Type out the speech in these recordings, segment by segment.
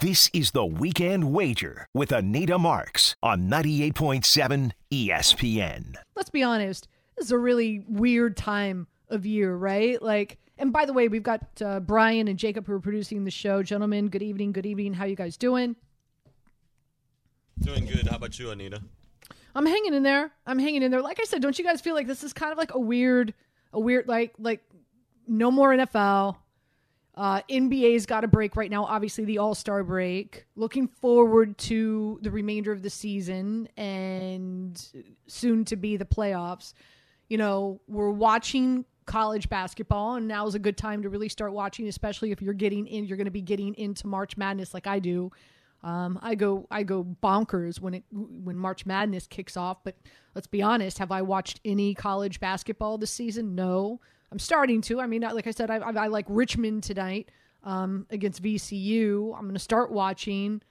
This is the Weekend Wager with Anita Marks on 98.7 ESPN. Let's be honest, this is a really weird time of year, right? Like, and by the way, we've got uh, Brian and Jacob who are producing the show. Gentlemen, good evening. Good evening. How you guys doing? Doing good. How about you, Anita? I'm hanging in there. I'm hanging in there. Like I said, don't you guys feel like this is kind of like a weird, a weird, like, like no more NFL. Uh, NBA's got a break right now, obviously the All Star break. Looking forward to the remainder of the season and soon to be the playoffs. You know, we're watching college basketball, and now is a good time to really start watching, especially if you're getting in. You're going to be getting into March Madness like I do. Um, I go I go bonkers when it when March Madness kicks off. But let's be honest, have I watched any college basketball this season? No. I'm starting to. I mean, like I said, I, I, I like Richmond tonight um, against VCU. I'm going to start watching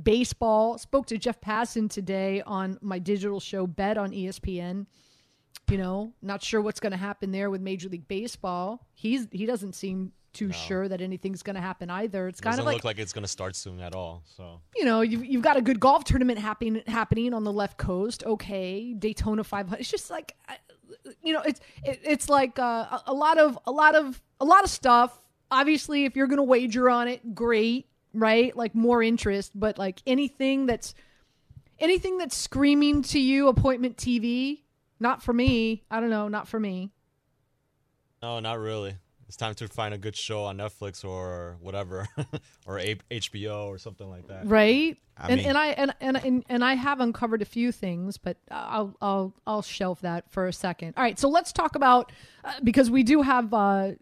baseball. Spoke to Jeff Passan today on my digital show Bet on ESPN. You know, not sure what's going to happen there with Major League Baseball. He's he doesn't seem too no. sure that anything's going to happen either. It's it kind of like look like it's going to start soon at all. So you know, you've you've got a good golf tournament happening happening on the left coast. Okay, Daytona 500. It's just like you know, it's it, it's like uh, a lot of a lot of a lot of stuff. Obviously, if you're going to wager on it, great, right? Like more interest, but like anything that's anything that's screaming to you appointment TV, not for me. I don't know, not for me. No, not really it's time to find a good show on Netflix or whatever, or HBO or something like that. Right. I and mean, and I and, and and and I have uncovered a few things, but I'll I'll I'll shelf that for a second. All right. So let's talk about uh, because we do have. Uh,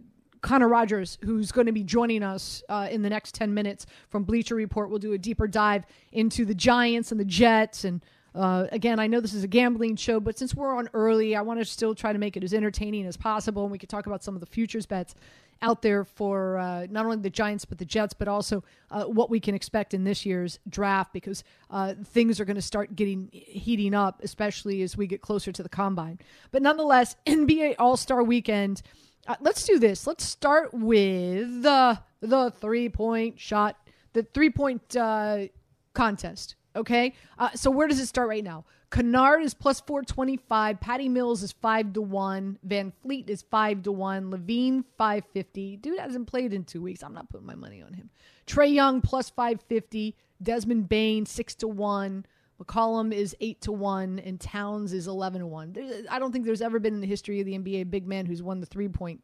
Connor Rogers, who's going to be joining us uh, in the next 10 minutes from Bleacher Report. We'll do a deeper dive into the Giants and the Jets and uh, again, I know this is a gambling show, but since we're on early, I want to still try to make it as entertaining as possible. And we could talk about some of the futures bets out there for uh, not only the Giants, but the Jets, but also uh, what we can expect in this year's draft because uh, things are going to start getting heating up, especially as we get closer to the combine. But nonetheless, NBA All Star weekend. Uh, let's do this. Let's start with the the three point shot, the three point uh, contest. Okay. Uh, so where does it start right now? Kennard is plus 425. Patty Mills is 5 to 1. Van Fleet is 5 to 1. LaVine, 550. Dude hasn't played in two weeks. I'm not putting my money on him. Trae Young plus 550. Desmond Bane, 6 to 1. McCollum is 8 to 1. And Towns is 11 to 1. I don't think there's ever been in the history of the NBA a big man who's won the three point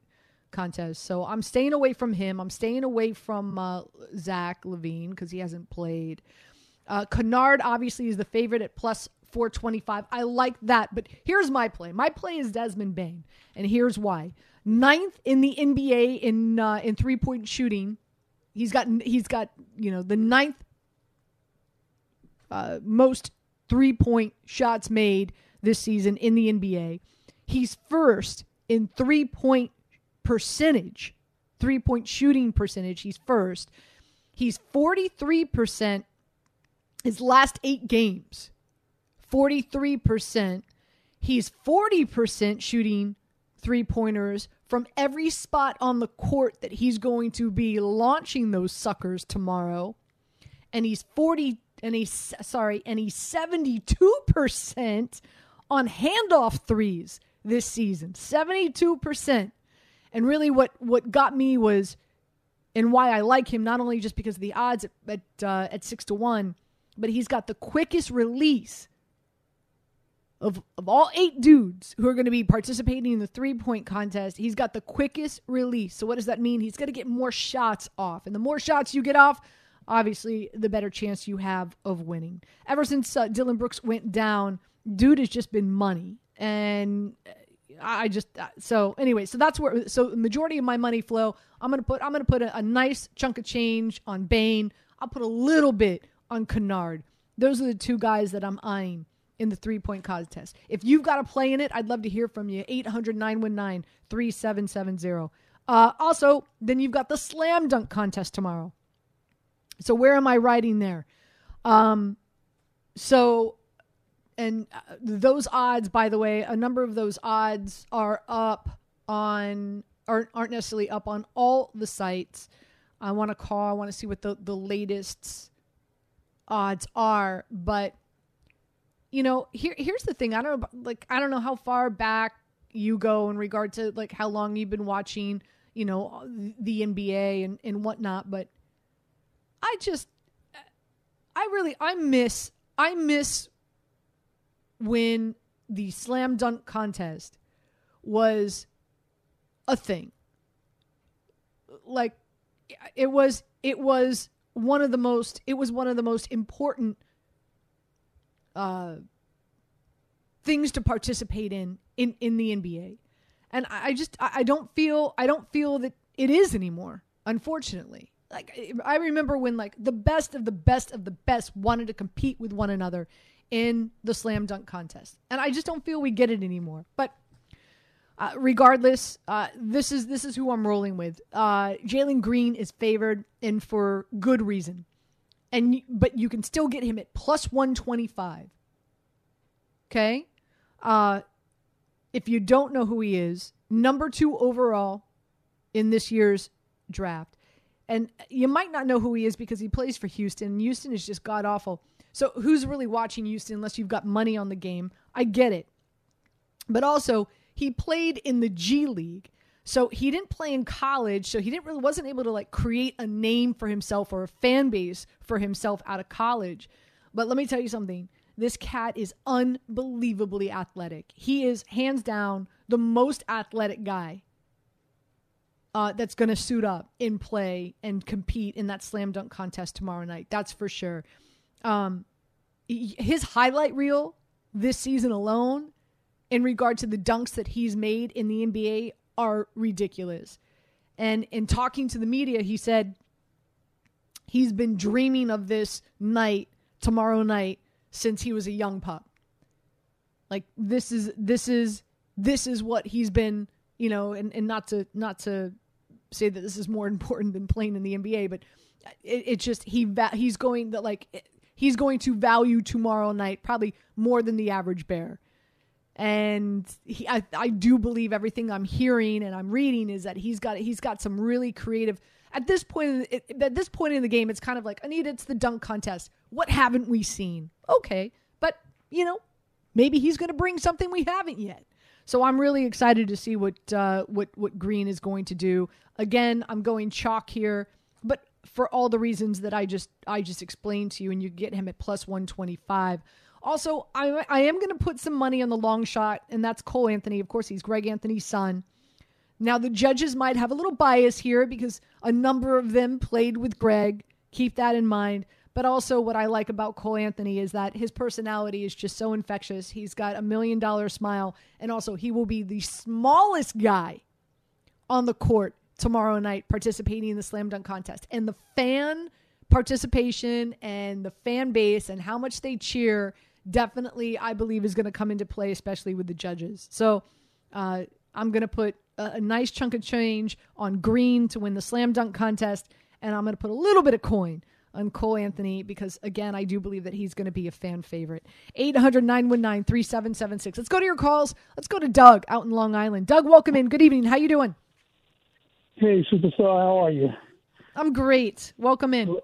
contest. So I'm staying away from him. I'm staying away from uh, Zach LaVine because he hasn't played. Uh, Kennard obviously is the favorite at plus 425. I like that. But here's my play. My play is Desmond Bane, and here's why. Ninth in the NBA in uh, in three point shooting. He's got he's got you know the ninth uh, most three point shots made this season in the NBA. He's first in three point percentage, three point shooting percentage. He's first. He's 43% his last eight games, 43%. He's 40% shooting three pointers from every spot on the court that he's going to be launching those suckers tomorrow. And he's 40 and he's sorry, and he's 72% on handoff threes this season. 72%. And really what what got me was and why I like him not only just because of the odds at at, uh, at 6 to 1 but he's got the quickest release of, of all eight dudes who are going to be participating in the three point contest. He's got the quickest release. So, what does that mean? He's going to get more shots off. And the more shots you get off, obviously, the better chance you have of winning. Ever since uh, Dillon Brooks went down, dude has just been money. And I just uh, so anyway, so that's where so majority of my money flow. I'm gonna put I'm gonna put a, a nice chunk of change on Bane. I'll put a little bit on Kennard. Those are the two guys that I'm eyeing in the three point contest. If you've got a play in it, I'd love to hear from you. 800 919 3770. Uh, also, then you've got the slam dunk contest tomorrow. So where am I writing there? Um, so, and uh, those odds, by the way, a number of those odds are up on aren't aren't necessarily up on all the sites. I want to call. I want to see what the the latest odds are, but you know, here here's the thing. I don't know, like I don't know how far back you go in regard to like how long you've been watching, you know, the NBA and and whatnot, but I just, I really, I miss, I miss when the slam dunk contest was a thing. Like, it was, it was one of the most, it was one of the most important uh, things to participate in in in the NBA, and I just I don't feel I don't feel that it is anymore. Unfortunately, like I remember when like the best of the best of the best wanted to compete with one another in the slam dunk contest, and I just don't feel we get it anymore. But uh, regardless, uh, this is this is who I'm rolling with. Uh, Jalen Green is favored, and for good reason. And but you can still get him at plus one twenty five. Okay, uh, if you don't know who he is, number two overall in this year's draft. And you might not know who he is because he plays for Houston. Houston is just god awful. So who's really watching Houston unless you've got money on the game? I get it. But also, he played in the G League. So he didn't play in college, so he didn't really wasn't able to like create a name for himself or a fan base for himself out of college. But let me tell you something. This cat is unbelievably athletic. He is hands down the most athletic guy uh, that's going to suit up in play and compete in that slam dunk contest tomorrow night. That's for sure. Um, his highlight reel this season alone, in regard to the dunks that he's made in the NBA, are ridiculous. And in talking to the media, he said he's been dreaming of this night tomorrow night since he was a young pup. Like this is this is this is what he's been you know, and, and not to not to say that this is more important than playing in the NBA, but it, it just he va- he's going that like he's going to value tomorrow night probably more than the average bear. And he, I, I do believe everything I'm hearing and I'm reading is that he's got he's got some really creative. At this point, at this point in the game, it's kind of like Anita, it's the dunk contest. What haven't we seen? Okay, but you know, maybe he's going to bring something we haven't yet. So I'm really excited to see what uh, what what Green is going to do. Again, I'm going chalk here, but for all the reasons that I just I just explained to you, and you get him at plus 125. Also, I I am going to put some money on the long shot, and that's Cole Anthony. Of course, he's Greg Anthony's son. Now the judges might have a little bias here because a number of them played with Greg. Keep that in mind. But also, what I like about Cole Anthony is that his personality is just so infectious. He's got a million dollar smile, and also, he will be the smallest guy on the court tomorrow night participating in the slam dunk contest. And the fan participation and the fan base and how much they cheer definitely, I believe, is going to come into play, especially with the judges. So, uh, I'm going to put a, a nice chunk of change on Green to win the slam dunk contest, and I'm going to put a little bit of coin on Cole Anthony because, again, I do believe that he's going to be a fan favorite. 800 919 3776. Let's go to your calls. Let's go to Doug out in Long Island. Doug, welcome in. Good evening. How you doing? Hey, Superstar. How are you? I'm great. Welcome in.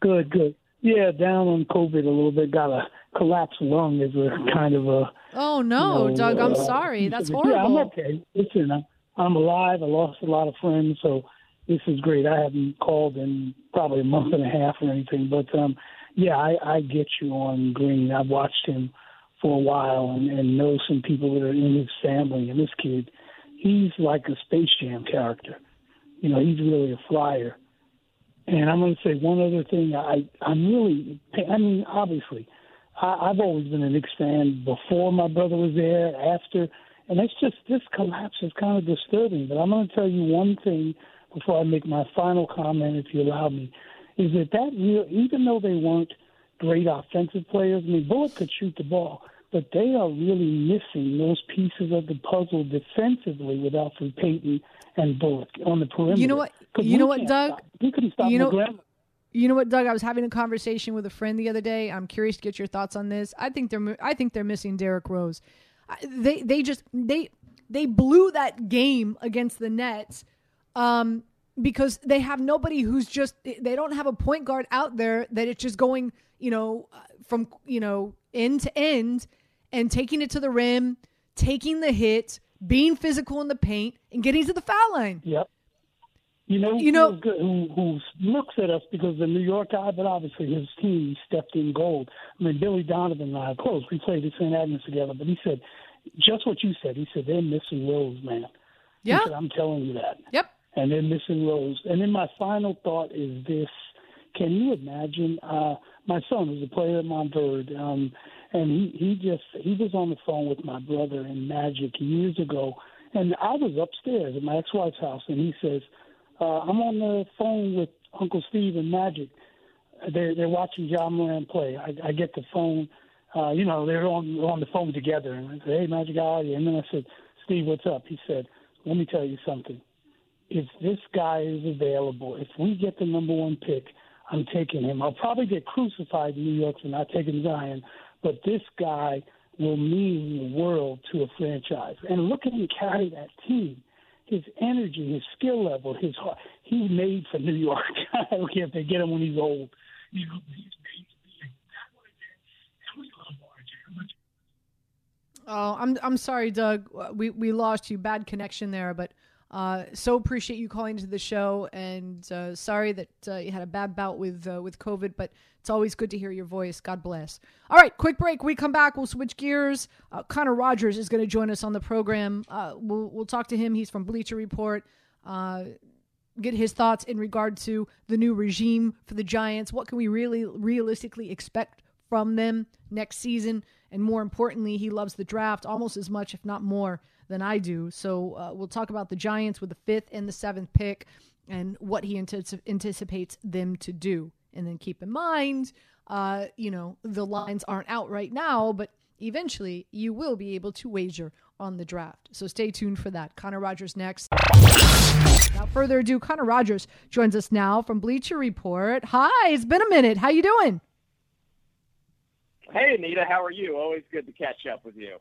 Good, good. Yeah, down on COVID a little bit. Got a collapsed lung is a kind of a. Oh, no, you know, Doug. I'm uh, sorry. That's Yeah, horrible. I'm okay. Listen, I'm, I'm alive. I lost a lot of friends, so this is great. I haven't called in probably a month and a half or anything, but um, yeah, I, I get you on Green. I've watched him for a while and, and know some people that are in his family. And this kid, he's like a Space Jam character. You know, he's really a flyer. And I'm going to say one other thing. I I'm really. I mean, obviously, I, I've always been a Knicks fan before my brother was there, after, and it's just this collapse is kind of disturbing. But I'm going to tell you one thing before I make my final comment, if you allow me, is that that real, even though they weren't great offensive players. I mean, Bullock could shoot the ball, but they are really missing those pieces of the puzzle defensively with Elfrid Payton and Bullock on the perimeter. You know what? You know what, Doug? Stop. We couldn't stop you know. You know what, Doug? I was having a conversation with a friend the other day. I'm curious to get your thoughts on this. I think they're I think they're missing Derrick Rose. They they just they they blew that game against the Nets um, because they have nobody who's just they don't have a point guard out there that it's just going you know from you know end to end and taking it to the rim, taking the hit, being physical in the paint, and getting to the foul line. Yep. You know, You know- who, who looks at us because the New York guy, but obviously his team stepped in gold. I mean, Billy Donovan and I are close. We played at St. Agnes together, but he said just what you said. He said they're missing Rose, man. Yeah. said, I'm telling you that. Yep. and they're missing Rose. And then my final thought is this: Can you imagine? Uh, my son was a player at Montverde, um, and he he just he was on the phone with my brother in Magic years ago, and I was upstairs at my ex-wife's house, and he says, uh, "I'm on the phone with Uncle Steve and Magic. They're they're watching Ja Morant play. I, I get the phone." Uh, you know, they're on on the phone together, and I said, "Hey, Magic, how are you?" And then I said, "Steve, what's up?" He said, "Let me tell you something if this guy is available, if we get the number one pick, I'm taking him. I'll probably get crucified in New York for not taking Zion, but this guy will mean the world to a franchise. And look at him carry that team. His energy, his skill level, his heart. He's made for New York. I don't care if they get him when he's old. He's Oh, I'm I'm sorry, Doug. Uh, We we lost you. Bad connection there, but uh, so appreciate you calling to the show, and uh, sorry that uh, you had a bad bout with uh, with COVID. But it's always good to hear your voice. God bless. All right, quick break. We come back. We'll switch gears. Uh, Connor Rogers is going to join us on the program. Uh, we'll we'll talk to him. He's from Bleacher Report. Get his thoughts in regard to the new regime for the Giants. What can we really realistically expect from them next season? And more importantly, he loves the draft almost as much, if not more, than I do. So uh, we'll talk about the Giants with the fifth and the seventh pick and what he antici- anticipates them to do. And then keep in mind, uh, you know, the lines aren't out right now, but eventually you will be able to wager on the draft. So stay tuned for that. Connor Rogers next. Without further ado, Connor Rogers joins us now from Bleacher Report. Hi, it's been a minute. How you doing? Hey, Anita, how are you? Always good to catch up with you.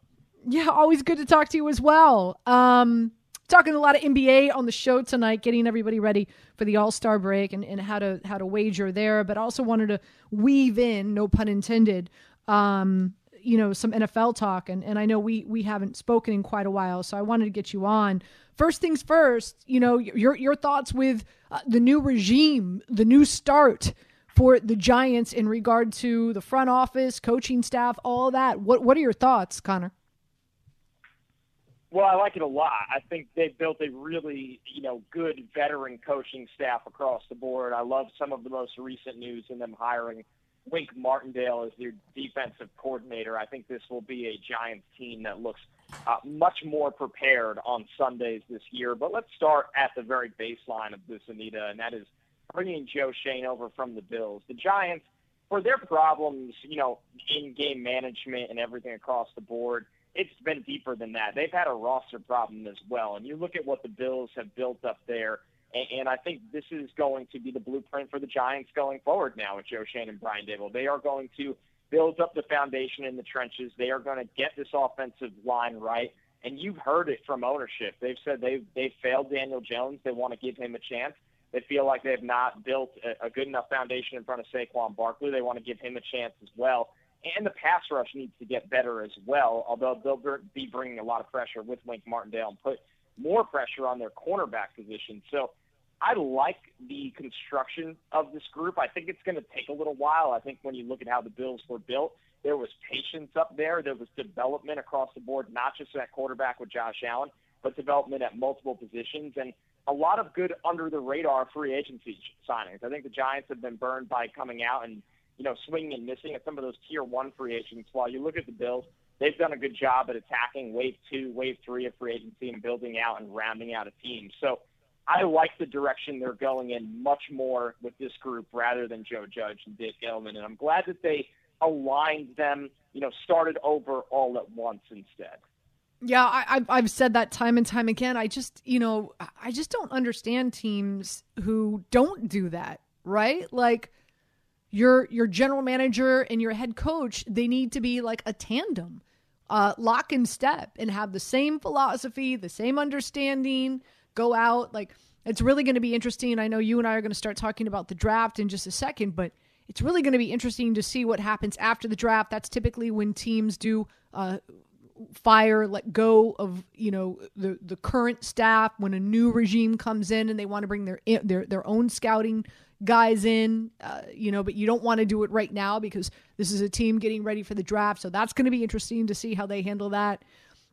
Yeah, always good to talk to you as well. Um, talking a lot of NBA on the show tonight, getting everybody ready for the All Star break and, and how to how to wager there. But also wanted to weave in, no pun intended, um, you know, some NFL talk. And, and I know we we haven't spoken in quite a while, so I wanted to get you on. First things first, you know, your your thoughts with uh, the new regime, the new start for the Giants in regard to the front office, coaching staff, all that. What what are your thoughts, Connor? Well, I like it a lot. I think they've built a really, you know, good veteran coaching staff across the board. I love some of the most recent news in them hiring Wink Martindale as their defensive coordinator. I think this will be a Giants team that looks uh, much more prepared on Sundays this year. But let's start at the very baseline of this, Anita, and that is bringing Joe Schoen over from the Bills. The Giants, for their problems, you know, in game management and everything across the board, it's been deeper than that. They've had a roster problem as well. And you look at what the Bills have built up there, and, and I think this is going to be the blueprint for the Giants going forward now with Joe Schoen and Brian Daboll. They are going to build up the foundation in the trenches. They are going to get this offensive line right. And you've heard it from ownership. They've said they've, they've failed Daniel Jones. They want to give him a chance. They feel like they have not built a, a good enough foundation in front of Saquon Barkley. They want to give him a chance as well. And the pass rush needs to get better as well, although they'll be bringing a lot of pressure with Wink Martindale and put more pressure on their cornerback position. So I like the construction of this group. I think it's going to take a little while. I think when you look at how the Bills were built, there was patience up there. There was development across the board, not just at quarterback with Josh Allen, but development at multiple positions. And a lot of good under the radar free agency signings. I think the Giants have been burned by coming out and you know swinging and missing at some of those tier one free agents. While you look at the Bills, they've done a good job at attacking wave two, wave three of free agency and building out and rounding out a team. So I like the direction they're going in much more with this group rather than Joe Judge and Dick Gettleman. And I'm glad that they aligned them, you know, started over all at once instead. Yeah, I, I've said that time and time again. I just, you know, I just don't understand teams who don't do that, right? Like your your general manager and your head coach, they need to be like a tandem, uh, lock and step, and have the same philosophy, the same understanding. Go out like it's really going to be interesting. I know you and I are going to start talking about the draft in just a second, but it's really going to be interesting to see what happens after the draft. That's typically when teams do uh, fire, let go of you know the the current staff when a new regime comes in and they want to bring their their their own scouting guys in, uh, you know, but you don't want to do it right now because this is a team getting ready for the draft. So that's going to be interesting to see how they handle that.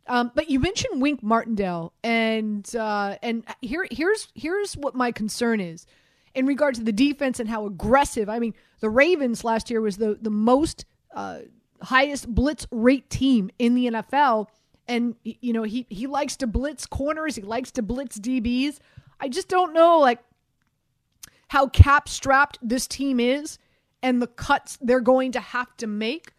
Um, but you mentioned Wink Martindale, and uh, and here here's here's what my concern is in regard to the defense and how aggressive. I mean, the Ravens last year was the the most uh, highest blitz rate team in the NFL. And you know he he likes to blitz corners. He likes to blitz DBs. I just don't know like how cap strapped this team is and the cuts they're going to have to make.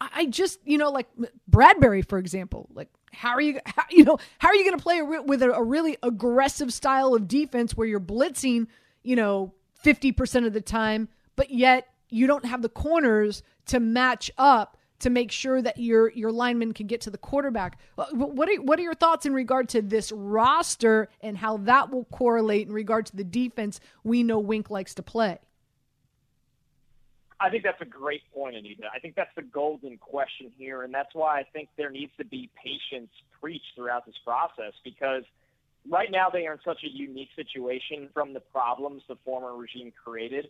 I just you know like Bradberry, for example. Like how are you how, you know how are you going to play with a, a really aggressive style of defense where you're blitzing you know 50% of the time but yet you don't have the corners to match up to make sure that your your lineman can get to the quarterback. Uh, what are what are your thoughts in regard to this roster and how that will correlate in regard to the defense we know Wink likes to play? I think that's a great point, Anita. I think that's the golden question here, and that's why I think there needs to be patience preached throughout this process because right now they are in such a unique situation from the problems the former regime created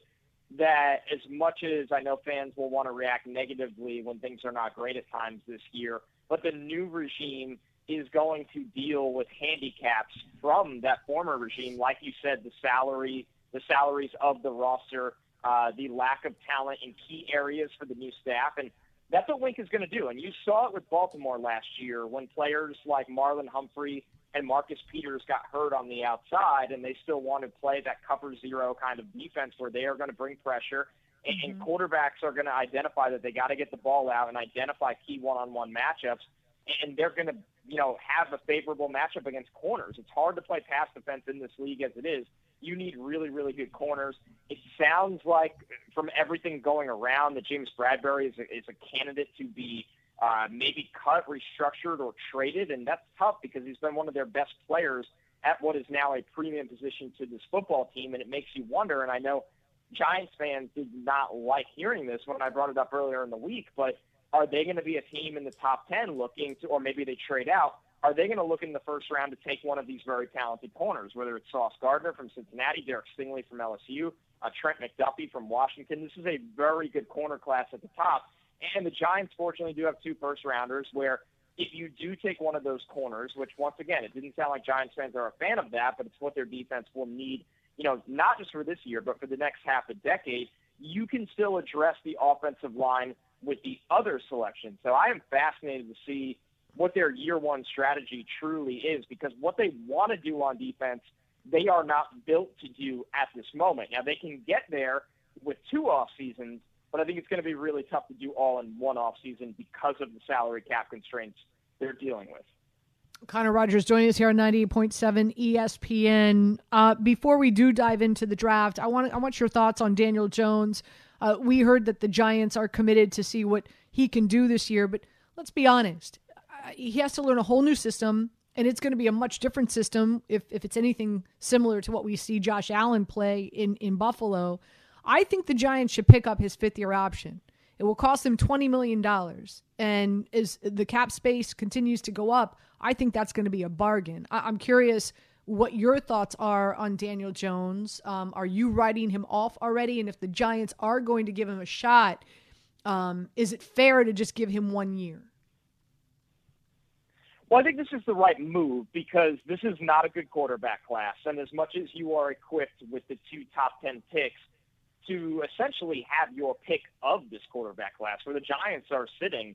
that as much as I know fans will want to react negatively when things are not great at times this year, but the new regime is going to deal with handicaps from that former regime, like you said, the salary, the salaries of the roster, uh, the lack of talent in key areas for the new staff, and that's what Wink is going to do. And you saw it with Baltimore last year when players like Marlon Humphrey and Marcus Peters got hurt on the outside, and they still want to play that cover zero kind of defense where they are going to bring pressure, and, mm-hmm. and quarterbacks are going to identify that they got to get the ball out and identify key one-on-one matchups, and they're going to, you know, have a favorable matchup against corners. It's hard to play pass defense in this league as it is. You need really, really good corners. It sounds like, from everything going around, that James Bradberry is a, is a candidate to be uh, maybe cut, restructured, or traded, and that's tough because he's been one of their best players at what is now a premium position to this football team, and it makes you wonder. And I know Giants fans did not like hearing this when I brought it up earlier in the week, but are they going to be a team in the top 10 looking to, or maybe they trade out? Are they going to look in the first round to take one of these very talented corners, whether it's Sauce Gardner from Cincinnati, Derek Stingley from LSU, uh, Trent McDuffie from Washington? This is a very good corner class at the top. And the Giants, fortunately, do have two first rounders where if you do take one of those corners, which once again, it didn't sound like Giants fans are a fan of that, but it's what their defense will need, you know, not just for this year, but for the next half a decade, you can still address the offensive line with the other selection. So I am fascinated to see what their year one strategy truly is because what they want to do on defense, they are not built to do at this moment. Now they can get there with two off seasons, but I think it's going to be really tough to do all in one off season because of the salary cap constraints they're dealing with. Connor Rogers joining us here on 98.7 ESPN. Uh, before we do dive into the draft, I want I want your thoughts on Daniel Jones. Uh, we heard that the Giants are committed to see what he can do this year, but let's be honest, uh, he has to learn a whole new system, and it's going to be a much different system if if it's anything similar to what we see Josh Allen play in in Buffalo. I think the Giants should pick up his fifth year option. It will cost them $20 million. And as the cap space continues to go up, I think that's going to be a bargain. I- am curious what your thoughts are on Daniel Jones. Um, are you writing him off already? And if the Giants are going to give him a shot, um, is it fair to just give him one year? Well, I think this is the right move because this is not a good quarterback class. And as much as you are equipped with the two top 10 picks, to essentially have your pick of this quarterback class. Where the Giants are sitting,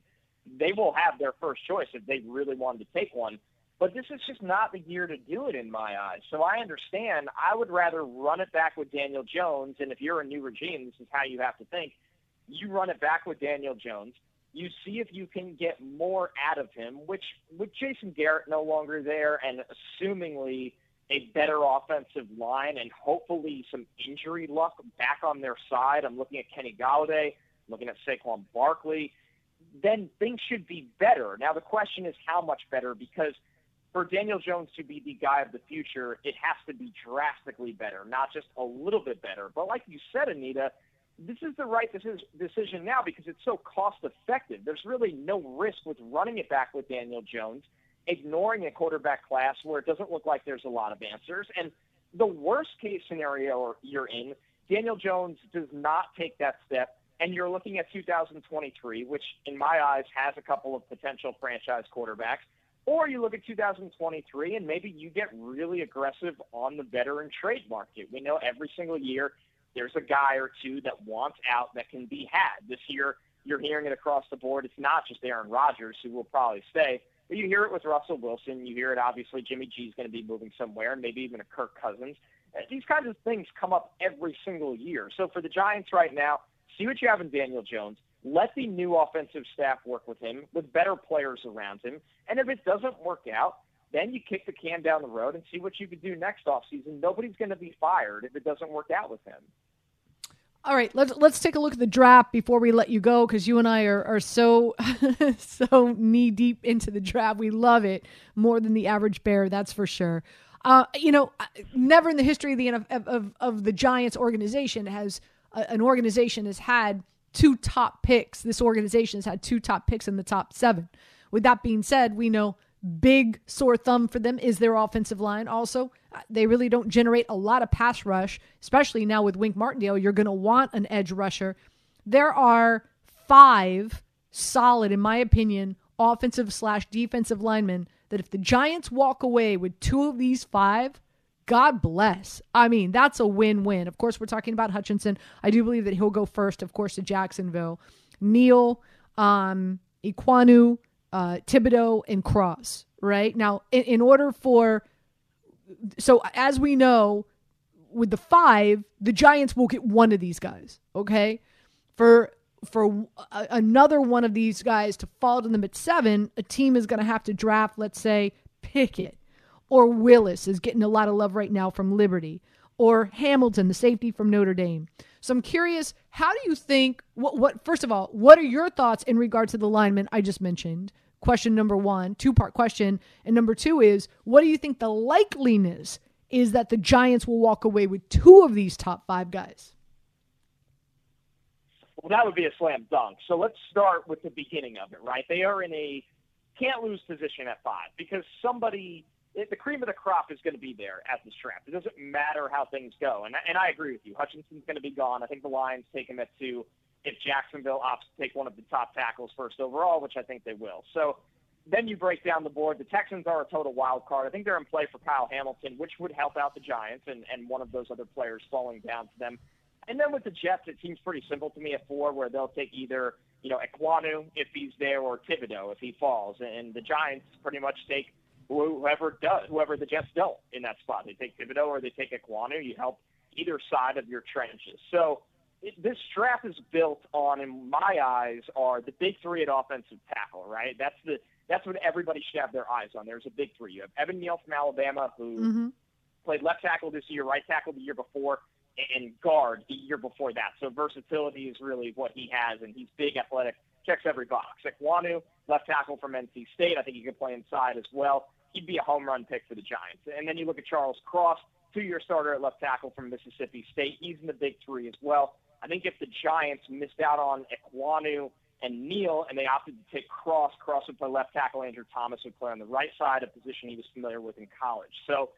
they will have their first choice if they really wanted to take one. But this is just not the year to do it in my eyes. So I understand. I would rather run it back with Daniel Jones. And if you're a new regime, this is how you have to think. You run it back with Daniel Jones. You see if you can get more out of him, which with Jason Garrett no longer there and assumingly a better offensive line and hopefully some injury luck back on their side. I'm looking at Kenny Golladay, I'm looking at Saquon Barkley. Then things should be better. Now the question is how much better because – for Daniel Jones to be the guy of the future, it has to be drastically better, not just a little bit better. But like you said, Anita, this is the right decision now because it's so cost effective. There's really no risk with running it back with Daniel Jones, ignoring a quarterback class where it doesn't look like there's a lot of answers. And the worst case scenario you're in, Daniel Jones does not take that step. And you're looking at 2023, which in my eyes has a couple of potential franchise quarterbacks or you look at 2023 and maybe you get really aggressive on the veteran trade market. We know every single year there's a guy or two that wants out that can be had. This year, you're hearing it across the board. It's not just Aaron Rodgers, who will probably stay, you hear it with Russell Wilson. You hear it, obviously, Jimmy G is going to be moving somewhere, maybe even a Kirk Cousins. These kinds of things come up every single year. So for the Giants right now, see what you have in Daniel Jones. Let the new offensive staff work with him with better players around him. And if it doesn't work out, then you kick the can down the road and see what you could do next offseason. Nobody's going to be fired if it doesn't work out with him. All right, let's let's take a look at the draft before we let you go because you and I are, are so so knee deep into the draft. We love it more than the average bear, that's for sure. Uh, you know, never in the history of the of, of, of the Giants organization has uh, an organization has had two top picks. This organization has had two top picks in the top seven. With that being said, we know big sore thumb for them is their offensive line. Also, uh, they really don't generate a lot of pass rush, especially now with Wink Martindale. You're going to want an edge rusher. There are five solid, in my opinion, offensive slash defensive linemen that if the Giants walk away with two of these five, God bless. I mean, that's a win win. Of course, we're talking about Hutchinson. I do believe that he'll go first, of course, to Jacksonville. Neal, um, Ekwonu, uh, Thibodeaux, and Cross, right? Now, in, in order for. So, as we know, with the five, the Giants will get one of these guys, okay? For for a, another one of these guys to fall to them at seven, a team is going to have to draft, let's say, Pickett or Willis is getting a lot of love right now from Liberty, or Hamilton, the safety from Notre Dame. So I'm curious, how do you think? What, what first of all, what are your thoughts in regard to the lineman I just mentioned? Question number one, two part question, and number two is, what do you think the likeliness is that the Giants will walk away with two of these top five guys? Well, that would be a slam dunk. So let's start with the beginning of it, right? They are in a can't lose position at five because somebody it, the cream of the crop is going to be there at this draft. It doesn't matter how things go. And, and I agree with you. Hutchinson's going to be gone. I think the Lions take him at two if Jacksonville opts to take one of the top tackles first overall, which I think they will. So then you break down the board. The Texans are a total wild card. I think they're in play for Kyle Hamilton, which would help out the Giants and, and one of those other players falling down to them. And then with the Jets, it seems pretty simple to me at four, where they'll take either you know Ekwonu if he's there or Thibodeaux if he falls, and the Giants pretty much take whoever does, whoever the Jets don't in that spot. They take Thibodeaux or they take Ekwonu. You help either side of your trenches. So it, this draft is built on, in my eyes, are the big three at offensive tackle. Right? That's the that's what everybody should have their eyes on. There's a big three. You have Evan Neal from Alabama, who mm-hmm. played left tackle this year, right tackle the year before, and guard the year before that. So versatility is really what he has, and he's big, athletic, checks every box. Ekwonu, left tackle from NC State. I think he could play inside as well he'd be a home run pick for the Giants. And then you look at Charles Cross, two-year starter at left tackle from Mississippi State. He's in the big three as well. I think if the Giants missed out on Ekwonu and Neal and they opted to take Cross, Cross would play left tackle. Andrew Thomas would play on the right side, a position he was familiar with in college. So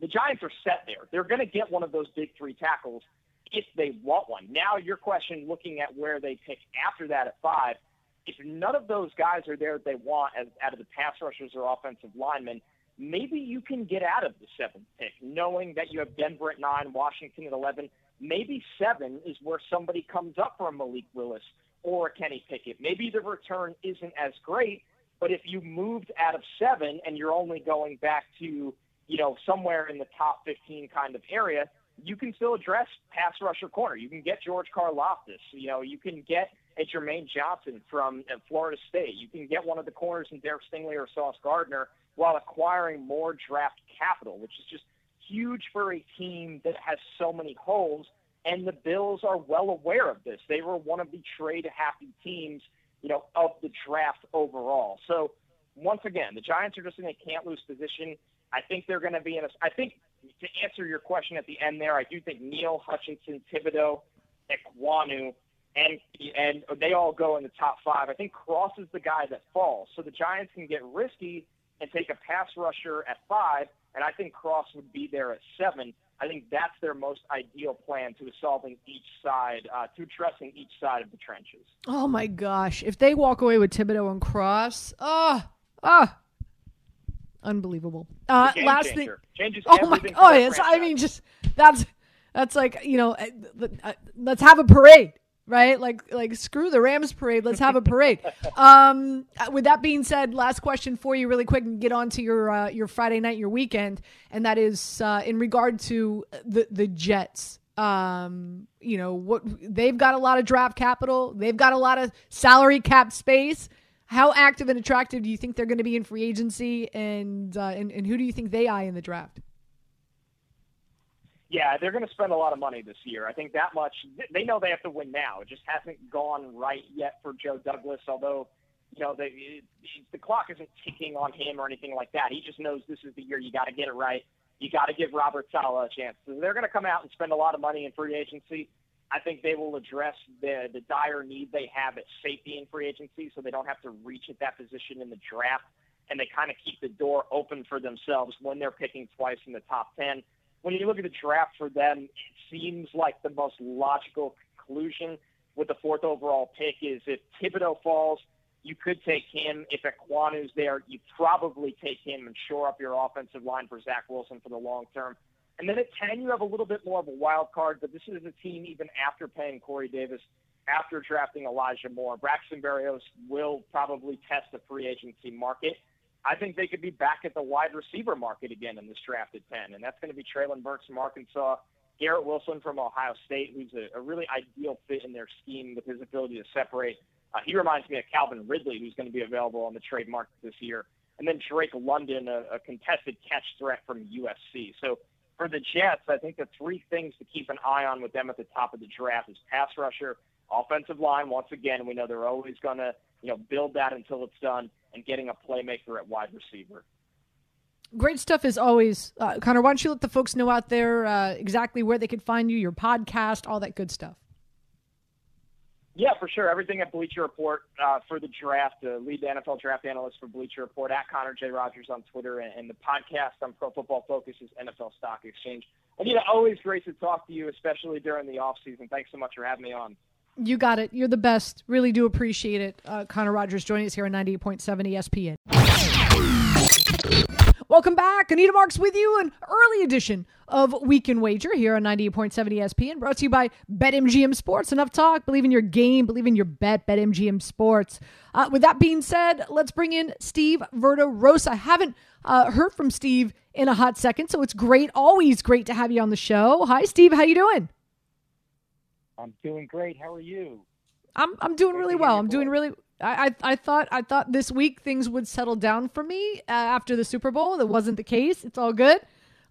the Giants are set there. They're going to get one of those big three tackles if they want one. Now, your question, looking at where they pick after that at five – if none of those guys are there that they want as out of the pass rushers or offensive linemen, maybe you can get out of the seventh pick, knowing that you have Denver at nine, Washington at eleven. Maybe seven is where somebody comes up for a Malik Willis or a Kenny Pickett. Maybe the return isn't as great, But if you moved out of seven and you're only going back to, you know, somewhere in the top 15 kind of area, you can still address pass rusher corner. You can get George Karlaftis. You know, you can get a Jermaine Johnson from Florida State. You can get one of the corners in Derek Stingley or Sauce Gardner while acquiring more draft capital, which is just huge for a team that has so many holes. And the Bills are well aware of this. They were one of the trade happy teams, you know, of the draft overall. So once again, the Giants are just in a can't lose position. I think they're going to be in a. I think to answer your question at the end there, I do think Neal Hutchinson, Thibodeaux, Ekwonu, and and they all go in the top five. I think Cross is the guy that falls. So the Giants can get risky and take a pass rusher at five, and I think Cross would be there at seven. I think that's their most ideal plan to assaulting each side, uh, to addressing each side of the trenches. Oh my gosh! If they walk away with Thibodeaux and Cross, ah, oh, ah, unbelievable. Uh, last changer. thing, Changes oh my, oh yes, I mean just that's that's like you know, uh, uh, let's have a parade. Right, like like screw the Rams parade. Let's have a parade. um, with that being said, last question for you, really quick, and get on to your uh, your Friday night, your weekend, and that is uh, in regard to the the Jets. Um, you know what? They've got a lot of draft capital. They've got a lot of salary cap space. How active and attractive do you think they're going to be in free agency, and uh, and and who do you think they eye in the draft? Yeah, they're going to spend a lot of money this year. I think that much. They know they have to win now. It just hasn't gone right yet for Joe Douglas. Although, you know, the the clock isn't ticking on him or anything like that. He just knows this is the year you got to get it right. You got to give Robert Saleh a chance. So they're going to come out and spend a lot of money in free agency. I think they will address the the dire need they have at safety in free agency, so they don't have to reach at that position in the draft, and they kind of keep the door open for themselves when they're picking twice in the top ten when you look at the draft for them, it seems like the most logical conclusion with the fourth overall pick is if Thibodeaux falls, you could take him. If Ekwonu's there, you probably take him and shore up your offensive line for Zach Wilson for the long term. And then at 10, you have a little bit more of a wild card, but this is a team even after paying Corey Davis, after drafting Elijah Moore. Braxton Berrios will probably test the free agency market. I think they could be back at the wide receiver market again in this draft at 10, and that's going to be Treylon Burks from Arkansas, Garrett Wilson from Ohio State, who's a, a really ideal fit in their scheme with his ability to separate. Uh, he reminds me of Calvin Ridley, who's going to be available on the trade market this year, and then Drake London, a, a contested catch threat from USC. So for the Jets, I think the three things to keep an eye on with them at the top of the draft is pass rusher, offensive line. Once again, we know they're always going to you know build that until it's done and getting a playmaker at wide receiver. Great stuff as always. Uh, Connor, why don't you let the folks know out there uh, exactly where they can find you, your podcast, all that good stuff? Yeah, for sure. Everything at Bleacher Report uh, for the draft, uh, lead the NFL draft analyst for Bleacher Report at Connor J. Rogers on Twitter, and, and the podcast on Pro Football Focus is NFL Stock Exchange. Anita, always great to talk to you, especially during the off season. Thanks so much for having me on. You got it. You're the best. Really do appreciate it. Uh, Connor Rogers joining us here on 98.7 ESPN. Welcome back. Anita Marks with you, an early edition of Weekend Wager here on 98.7 ESPN, brought to you by BetMGM Sports. Enough talk. Believe in your game. Believe in your bet. BetMGM Sports. Uh, with that being said, let's bring in Steve Verderosa. I haven't uh, heard from Steve in a hot second, so it's great. Always great to have you on the show. Hi, Steve. How you doing? I'm doing great. How are you? I'm I'm doing really well. I'm doing really. I, I I thought I thought this week things would settle down for me uh, after the Super Bowl. That wasn't the case. It's all good.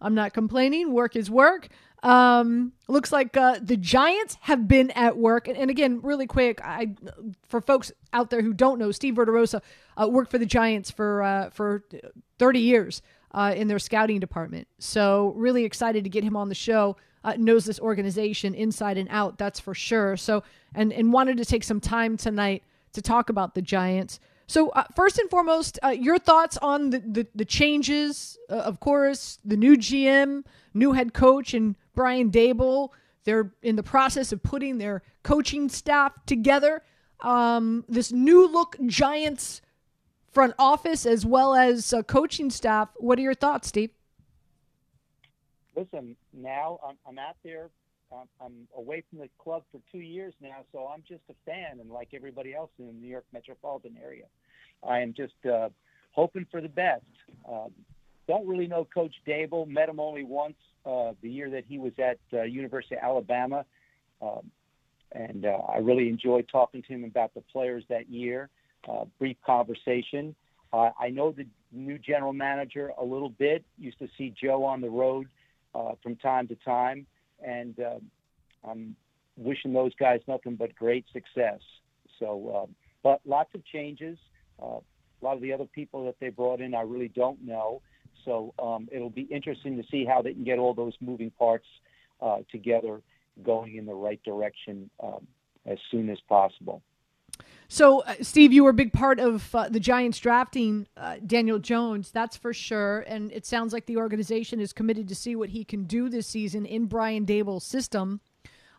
I'm not complaining. Work is work. Um, looks like uh, the Giants have been at work. And, and again, really quick, I for folks out there who don't know, Steve Verderosa uh, worked for the Giants for uh, for 30 years uh, in their scouting department. So really excited to get him on the show. Uh, knows this organization inside and out. That's for sure. So and and wanted to take some time tonight to talk about the Giants. So uh, first and foremost, uh, your thoughts on the the, the changes, uh, of course, the new GM, new head coach, and Brian Daboll. They're in the process of putting their coaching staff together. Um, this new look Giants front office as well as uh, coaching staff. What are your thoughts, Steve? Listen, now I'm, I'm at their I'm, I'm away from the club for two years now, so I'm just a fan, and like everybody else in the New York metropolitan area, I am just uh, hoping for the best. Um, don't really know Coach Daboll. Met him only once uh, the year that he was at uh, University of Alabama, um, and uh, I really enjoyed talking to him about the players that year. Uh, brief conversation. Uh, I know the new general manager a little bit. Used to see Joe on the road uh, from time to time, and uh, I'm wishing those guys nothing but great success. So, uh, but lots of changes. Uh, a lot of the other people that they brought in, I really don't know. So um, it'll be interesting to see how they can get all those moving parts uh, together, going in the right direction um, as soon as possible. So, uh, Steve, you were a big part of uh, the Giants drafting uh, Daniel Jones, that's for sure. And it sounds like the organization is committed to see what he can do this season in Brian Daboll's system.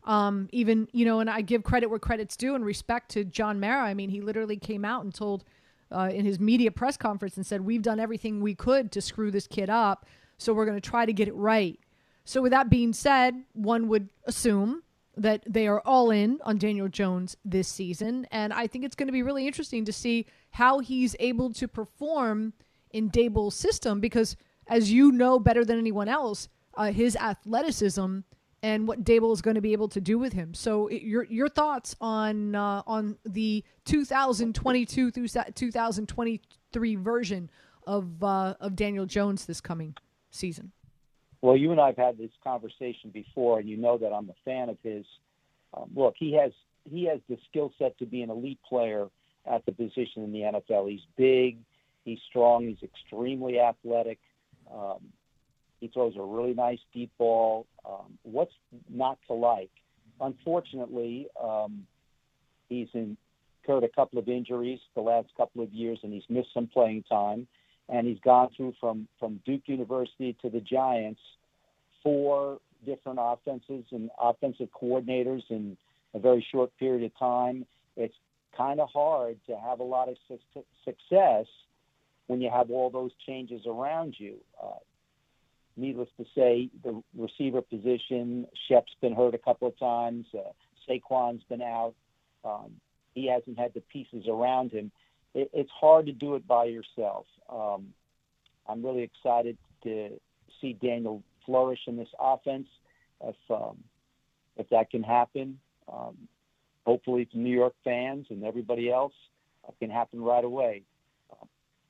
Um, even, you know, and I give credit where credit's due and respect to John Mara. I mean, he literally came out and told uh, in his media press conference and said, We've done everything we could to screw this kid up, so we're going to try to get it right. So, with that being said, one would assume that they are all in on Daniel Jones this season. And I think it's going to be really interesting to see how he's able to perform in Daboll's system because, as you know better than anyone else, uh, his athleticism and what Dable is going to be able to do with him. So, your your thoughts on uh, on the 2022 through 2023 version of uh, of Daniel Jones this coming season? Well, you and I have had this conversation before, and you know that I'm a fan of his. Um, look, he has he has the skill set to be an elite player at the position in the NFL. He's big, he's strong, he's extremely athletic. Um, he throws a really nice deep ball. Um, what's not to like? Unfortunately, um, he's incurred a couple of injuries the last couple of years, and he's missed some playing time and he's gone through from from Duke University to the Giants four different offenses and offensive coordinators in a very short period of time. It's kind of hard to have a lot of su- success when you have all those changes around you. Uh, needless to say, the receiver position, Shep's been hurt a couple of times. Uh, Saquon's been out. Um, he hasn't had the pieces around him it, it's hard to do it by yourself. Um, I'm really excited to see Daniel flourish in this offense. If um, if that can happen, um, hopefully to New York fans and everybody else, it can happen right away. Uh,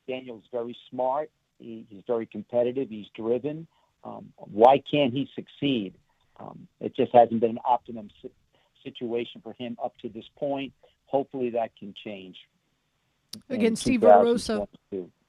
Daniel's very smart. He, he's very competitive. He's driven. Um, why can't he succeed? Um, it just hasn't been an optimum si- situation for him up to this point. Hopefully that can change. Again, Steve Verderosa.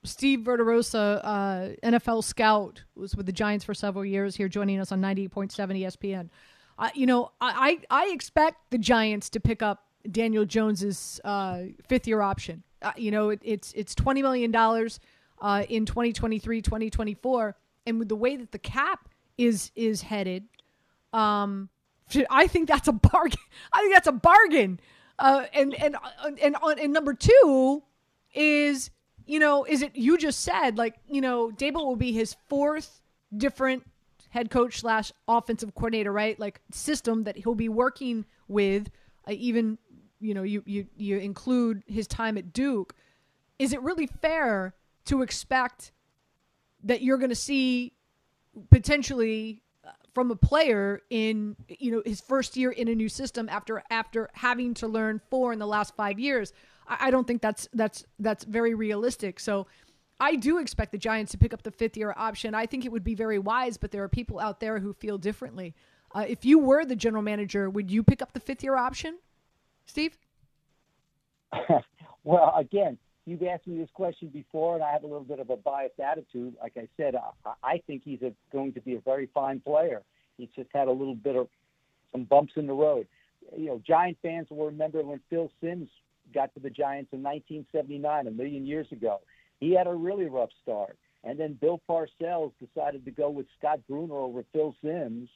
Steve Verderosa, uh, NFL scout, was with the Giants for several years. Here, joining us on ninety eight point seven ESPN. Uh, you know, I I expect the Giants to pick up Daniel Jones's uh, fifth year option. Uh, you know, it, it's it's twenty million dollars uh, in 2023, 2024, and with the way that the cap is is headed, um, I think that's a bargain. I think that's a bargain. Uh, and and and and, and number two, is you know is it you just said like you know Daboll will be his fourth different head coach slash offensive coordinator right? Like system that he'll be working with. Uh, even you know you you you include his time at Duke. Is it really fair to expect that you're going to see potentially uh, from a player in you know his first year in a new system after after having to learn four in the last 5 years I, don't think that's that's that's very realistic. So I do expect the Giants to pick up the fifth year option. I think it would be very wise, but there are people out there who feel differently. Uh, if you were the general manager, would you pick up the fifth year option, Steve? well, again, you've asked me this question before, and I have a little bit of a biased attitude. Like I said, I, I think he's a, going to be a very fine player. He's just had a little bit of some bumps in the road. You know, Giant fans will remember when Phil Simms got to the Giants in 1979, a million years ago. He had a really rough start. And then Bill Parcells decided to go with Scott Brunner over Phil Simms,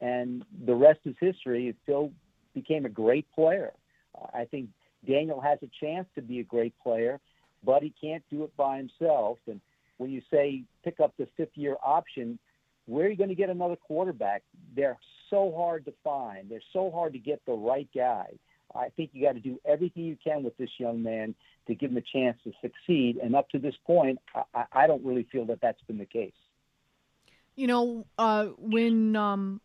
and the rest is history. Phil became a great player. Uh, I think Daniel has a chance to be a great player, but he can't do it by himself. And when you say pick up the fifth year option, where are you going to get another quarterback? They're so hard to find. They're so hard to get the right guy. I think you got to do everything you can with this young man to give him a chance to succeed. And up to this point, I, I don't really feel that that's been the case. You know, uh, when um,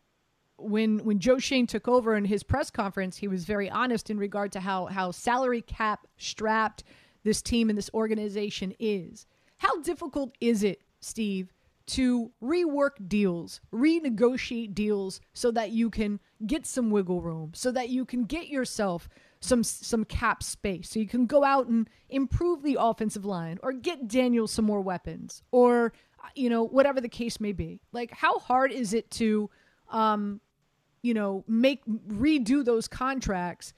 when when Joe Schoen took over in his press conference, he was very honest in regard to how how salary cap strapped this team and this organization is. How difficult is it, Steve, to rework deals, renegotiate deals so that you can get some wiggle room, so that you can get yourself some some cap space, so you can go out and improve the offensive line or get Daniel some more weapons or you know whatever the case may be. Like how hard is it to um you know make redo those contracts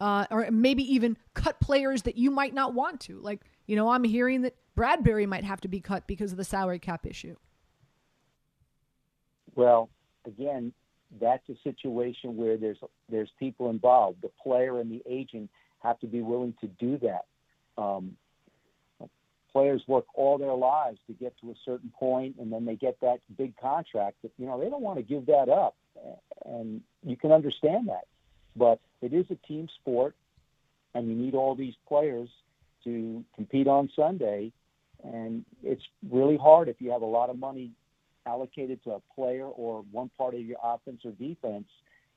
uh, or maybe even cut players that you might not want to. Like, you know, I'm hearing that Bradberry might have to be cut because of the salary cap issue. Well, again, that's a situation where there's there's people involved. The player and the agent have to be willing to do that. Um, players work all their lives to get to a certain point, and then they get that big contract. That you know they don't want to give that up, and you can understand that. But it is a team sport, and you need all these players to compete on Sunday. And it's really hard if you have a lot of money allocated to a player or one part of your offense or defense,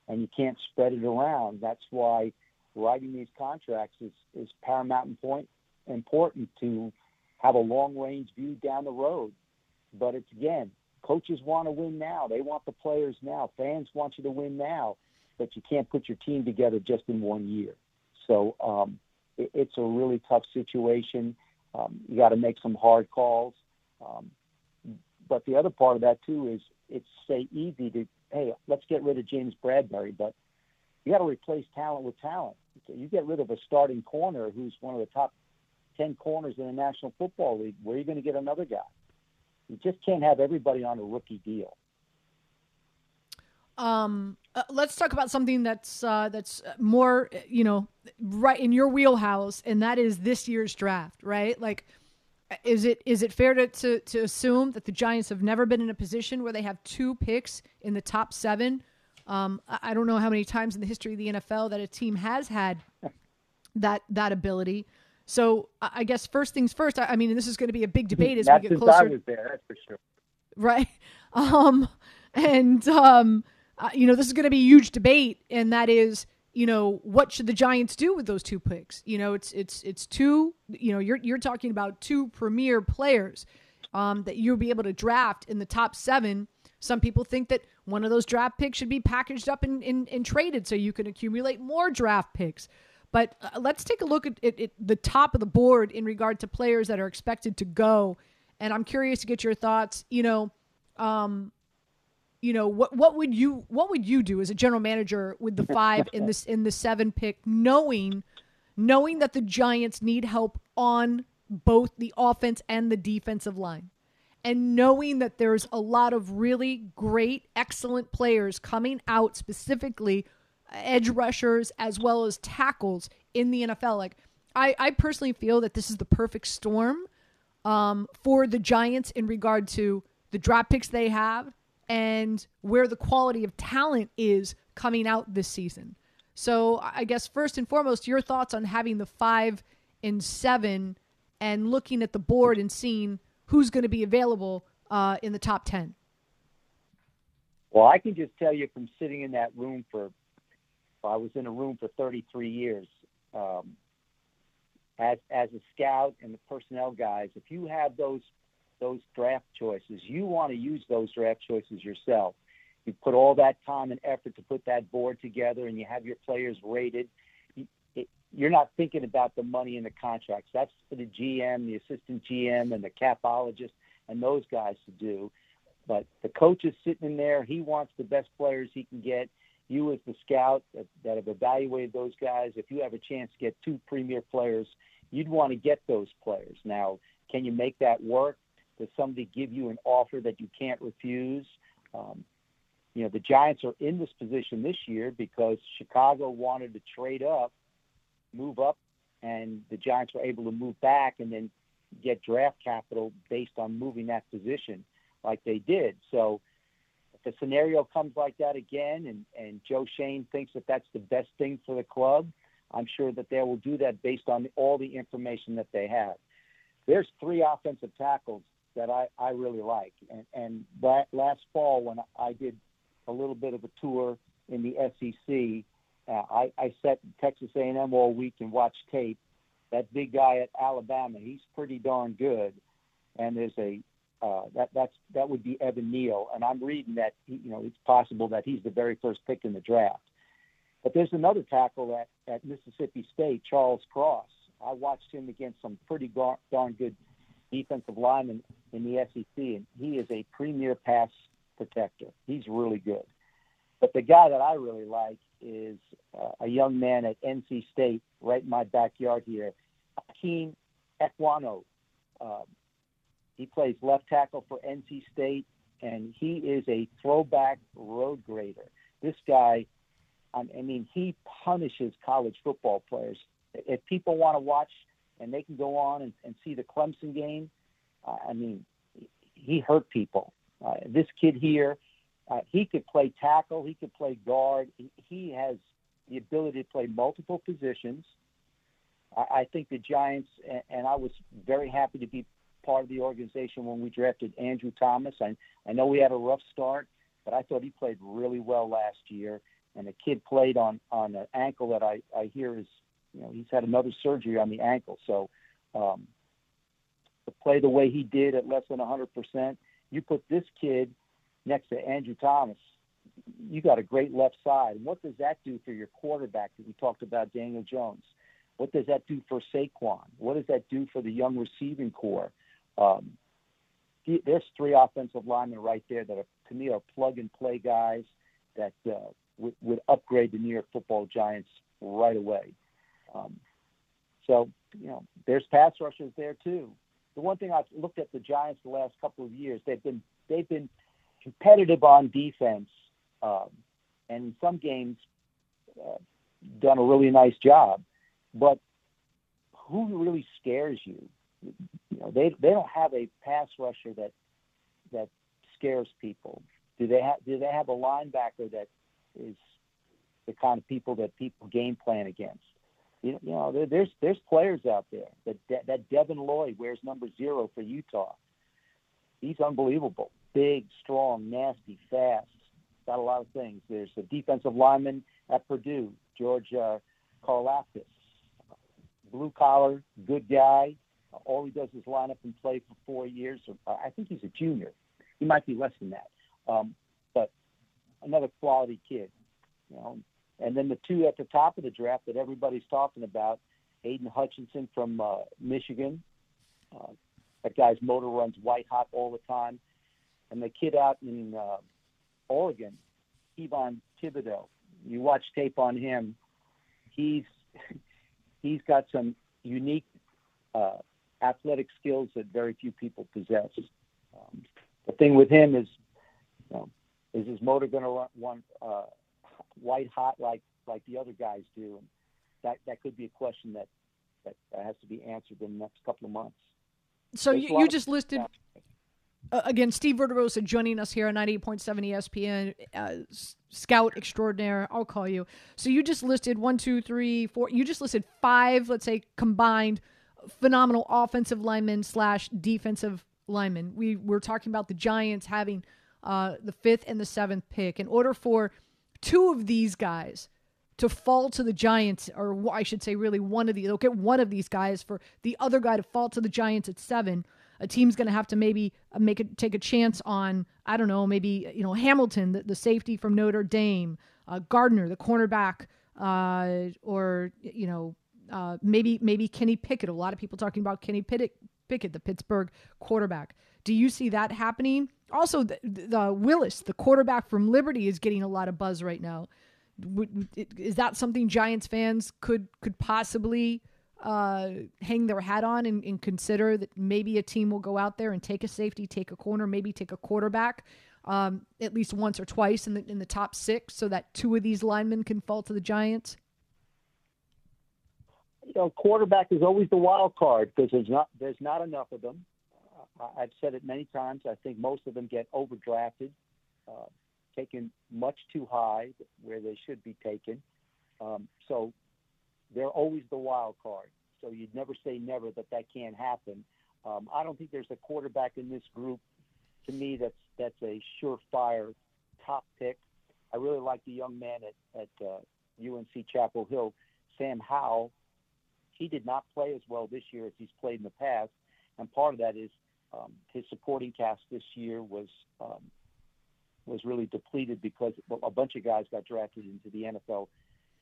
and you can't spread it around. That's why writing these contracts is, is paramount point, important to have a long range view down the road. But it's again, coaches want to win now. They want the players now. Fans want you to win now, but you can't put your team together just in one year. So um, it, it's a really tough situation. Um, you got to make some hard calls. Um, but the other part of that too is it's say easy to hey let's get rid of James Bradberry, but you got to replace talent with talent. You get rid of a starting corner who's one of the top ten corners in the National Football League. Where are you going to get another guy? You just can't have everybody on a rookie deal. Um, uh, let's talk about something that's uh, that's more, you know, right in your wheelhouse, and that is this year's draft, right? Like, is it is it fair to, to, to assume that the Giants have never been in a position where they have two picks in the top seven? Um, I don't know how many times in the history of the NFL that a team has had that that ability. So I guess first things first. I mean, this is going to be a big debate as Not we get closer. I was there, that's for sure. Right. Um, and um, uh, you know, this is going to be a huge debate, and that is, you know, what should the Giants do with those two picks? You know, it's it's it's two. You know, you're you're talking about two premier players um, that you'll be able to draft in the top seven. Some people think that one of those draft picks should be packaged up and, and, and traded so you can accumulate more draft picks. But uh, let's take a look at, at, at the top of the board in regard to players that are expected to go. And I'm curious to get your thoughts. You know, um, you know what what would you what would you do as a general manager with the five in this in the seven pick knowing knowing that the giants need help on both the offense and the defensive line? And knowing that there's a lot of really great excellent players coming out specifically edge rushers as well as tackles in the nfl like i i personally feel that this is the perfect storm um, for the giants in regard to the draft picks they have and where the quality of talent is coming out this season. So, I guess first and foremost, your thoughts on having the five and seven and looking at the board and seeing who's going to be available uh, in the top 10. Well, I can just tell you from sitting in that room for, I was in a room for 33 years. Um, as, as a scout and the personnel guys, if you have those those draft choices. You want to use those draft choices yourself. You put all that time and effort to put that board together, and you have your players rated. You're not thinking about the money in the contracts. That's for the GM, the assistant GM, and the capologist, and those guys to do. But the coach is sitting in there. He wants the best players he can get. You, as the scout that, that have evaluated those guys, if you have a chance to get two premier players, you'd want to get those players. Now, can you make that work? Does somebody give you an offer that you can't refuse? Um, you know, the Giants are in this position this year because Chicago wanted to trade up, move up, and the Giants were able to move back and then get draft capital based on moving that position like they did. So if a scenario comes like that again, and and Joe Schoen thinks that that's the best thing for the club, I'm sure that they will do that based on all the information that they have. There's three offensive tackles that I, I really like. And, and last fall, when I did a little bit of a tour in the SEC, uh, I, I sat in Texas A&M all week and watched tape. That big guy at Alabama, he's pretty darn good. And there's a uh, that that's that would be Evan Neal, and I'm reading that he, you know it's possible that he's the very first pick in the draft. But there's another tackle at at Mississippi State, Charles Cross. I watched him against some pretty darn good defensive linemen in the SEC, and he is a premier pass protector. He's really good. But the guy that I really like is uh, a young man at NC State, right in my backyard here, Ikem Ekwonu. Uh, he plays left tackle for NC State, and he is a throwback road grader. This guy, I mean, he punishes college football players. If people want to watch and they can go on and, and see the Clemson game, uh, I mean, he hurt people. Uh, this kid here, uh, he could play tackle, he could play guard. He, has the ability to play multiple positions. I, I think the Giants, and, and I was very happy to be part of the organization when we drafted Andrew Thomas. I, I know we had a rough start, but I thought he played really well last year. And the kid played on on an ankle that I I hear is you know he's had another surgery on the ankle. So um, to play the way he did at less than 100%. You put this kid next to Andrew Thomas, you got a great left side. And what does that do for your quarterback that we talked about, Daniel Jones? What does that do for Saquon? What does that do for the young receiving corps? Um, there's three offensive linemen right there that are, to me are plug and play guys that uh, would, would upgrade the New York Football Giants right away. Um, so you know, there's pass rushers there too the one thing I've looked at the Giants the last couple of years, they've been they've been competitive on defense, um, and in some games uh, done a really nice job. But who really scares you? You know, they they don't have a pass rusher that that scares people. Do they have do they have a linebacker that is the kind of people that people game plan against? You know, there, there's there's players out there that that Devin Lloyd wears number zero for Utah. He's unbelievable, big, strong, nasty, fast. Got a lot of things. There's a defensive lineman at Purdue, George uh, Karlaftis, blue collar, good guy. All he does is line up and play for four years. I think he's a junior. He might be less than that, um, but another quality kid. You know, and then the two at the top of the draft that everybody's talking about, Aidan Hutchinson from uh, Michigan. Uh, that guy's motor runs white hot all the time. And the kid out in uh, Oregon, Kayvon Thibodeaux. You watch tape on him. He's he's got some unique uh, athletic skills that very few people possess. Um, the thing with him is, you know, is his motor going to run, run uh, white hot like like the other guys do, and that that could be a question that that has to be answered in the next couple of months. So you, you just listed. Uh, again, Steve Verderosa joining us here on 98.7 ESPN, uh, scout extraordinaire. I'll call you. So you just listed one, two, three, four. You just listed five, let's say, combined phenomenal offensive linemen slash defensive linemen. We were talking about the Giants having uh, the fifth and the seventh pick. In order for two of these guys to fall to the Giants, or I should say, really one of these. They'll get one of these guys for the other guy to fall to the Giants at seven. A team's going to have to maybe uh, make it take a chance on I don't know maybe you know Hamilton, the, the safety from Notre Dame, uh, Gardner, the cornerback, uh, or you know uh, maybe maybe Kenny Pickett. A lot of people talking about Kenny Pickett, Pickett, the Pittsburgh quarterback. Do you see that happening? Also, the, the Willis, the quarterback from Liberty, is getting a lot of buzz right now. Is that something Giants fans could could possibly uh, hang their hat on and, and, consider that maybe a team will go out there and take a safety, take a corner, maybe take a quarterback um, at least once or twice in the in the top six, so that two of these linemen can fall to the Giants? You know, quarterback is always the wild card because there's not there's not enough of them. I've said it many times. I think most of them get overdrafted. Uh, taken much too high where they should be taken. Um, so they're always the wild card. So you'd never say never that that can't happen. Um, I don't think there's a quarterback in this group. To me, that's that's a surefire top pick. I really like the young man at at uh, UNC Chapel Hill, Sam Howell. He did not play as well this year as he's played in the past, and part of that is um, his supporting cast this year was um, was really depleted because a bunch of guys got drafted into the NFL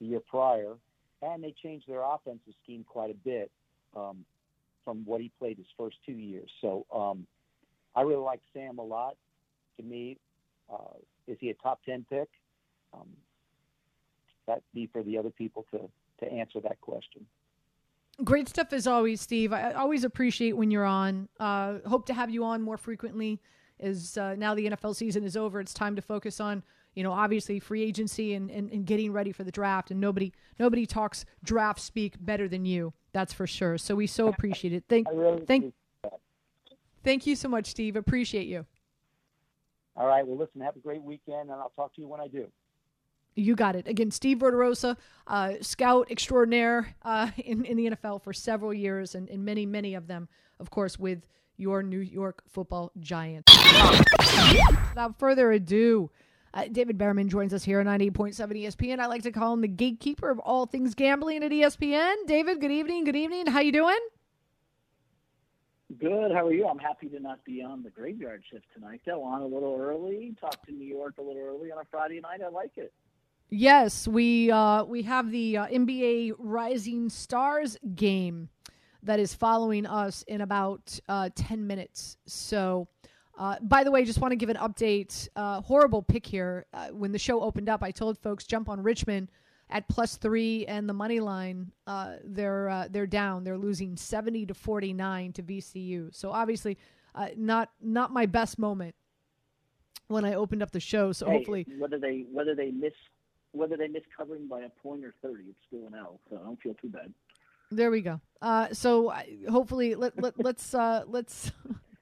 the year prior, and they changed their offensive scheme quite a bit um, from what he played his first two years. So um, I really like Sam a lot. To me, uh, is he a top ten pick? Um, that'd be for the other people to to answer that question. Great stuff as always, Steve. I always appreciate when you're on. Uh, hope to have you on more frequently. As uh, now the NFL season is over, it's time to focus on you know obviously free agency and, and, and getting ready for the draft. And nobody nobody talks draft speak better than you. That's for sure. So we so appreciate it. Thank really thank thank you so much, Steve. Appreciate you. All right. Well, listen. Have a great weekend, and I'll talk to you when I do. You got it. Again, Steve Verderosa, uh, scout extraordinaire uh, in, in the NFL for several years, and, and many, many of them, of course, with your New York football Giants. Without further ado, uh, David Bearman joins us here on 98.7 ESPN. I like to call him the gatekeeper of all things gambling at ESPN. David, good evening. Good evening. How you doing? Good. How are you? I'm happy to not be on the graveyard shift tonight. Go on a little early, talk to New York a little early on a Friday night. I like it. Yes, we uh, we have the uh, NBA Rising Stars game that is following us in about uh, ten minutes. So, uh, by the way, just want to give an update. Uh, horrible pick here. Uh, when the show opened up, I told folks jump on Richmond at plus three and the money line. they're they're down. They're losing seventy to forty nine to VCU. So obviously, not not my best moment when I opened up the show. So hey, hopefully, whether they whether they miss whether they miss covering by a point or 30, it's still an L, so I don't feel too bad. There we go. Uh, so uh, hopefully, let, let let's uh, let's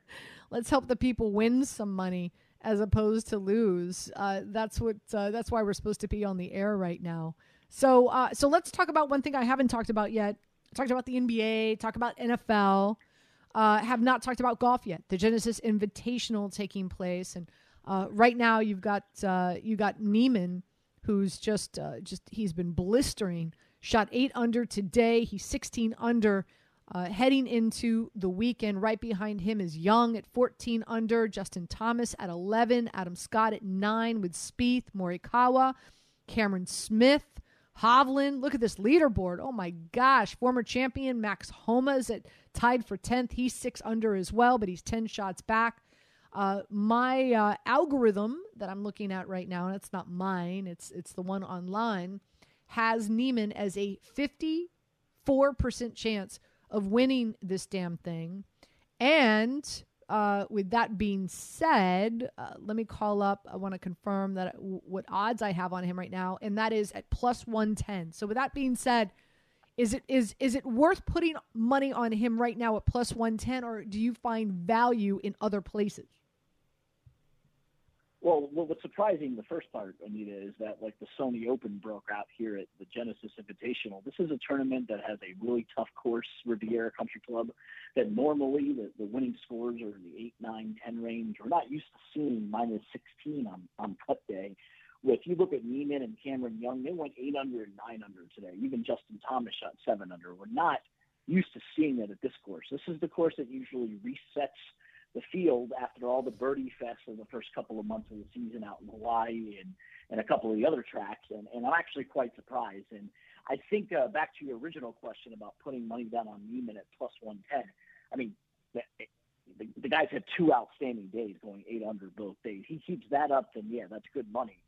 let's help the people win some money as opposed to lose. Uh, that's what uh, that's why we're supposed to be on the air right now. So uh, so let's talk about one thing I haven't talked about yet. Talked about the NBA. Talk about NFL. have not talked about golf yet. The Genesis Invitational taking place, and right now you've got you got Niemann who's just uh, just he's been blistering. Shot eight under today. He's 16 under. Uh, heading into the weekend, right behind him is Young at 14 under, Justin Thomas at 11, Adam Scott at 9 with Spieth, Morikawa, Cameron Smith, Hovland. Look at this leaderboard. Oh my gosh. Former champion Max Homa is at tied for 10th. He's 6 under as well, but he's 10 shots back. Uh, my uh, algorithm that I'm looking at right now, and it's not mine, it's it's the one online, has Niemann as a 54% chance of winning this damn thing. And uh, with that being said, uh, let me call up. I want to confirm that w- what odds I have on him right now, and that is at plus 110. So with that being said, is it is is it worth putting money on him right now at plus 110 or do you find value in other places? Well, what's surprising, the first part, Anita, is that like the Sony Open broke out here at the Genesis Invitational. This is a tournament that has a really tough course, Riviera Country Club, that normally the, the winning scores are in the 8, 9, 10 range. We're not used to seeing minus 16 on, on cut day. If you look at Niemann and Cameron Young, they went 8 under and 9 under today. Even Justin Thomas shot 7 under. We're not used to seeing that at this course. This is the course that usually resets – the field after all the birdie fest of the first couple of months of the season out in Hawaii and, and a couple of the other tracks. And, and I'm actually quite surprised. And I think uh, back to your original question about putting money down on Niemann at plus 110. I mean, the, the, the guy's had two outstanding days going eight under both days. He keeps that up, then yeah, that's good money.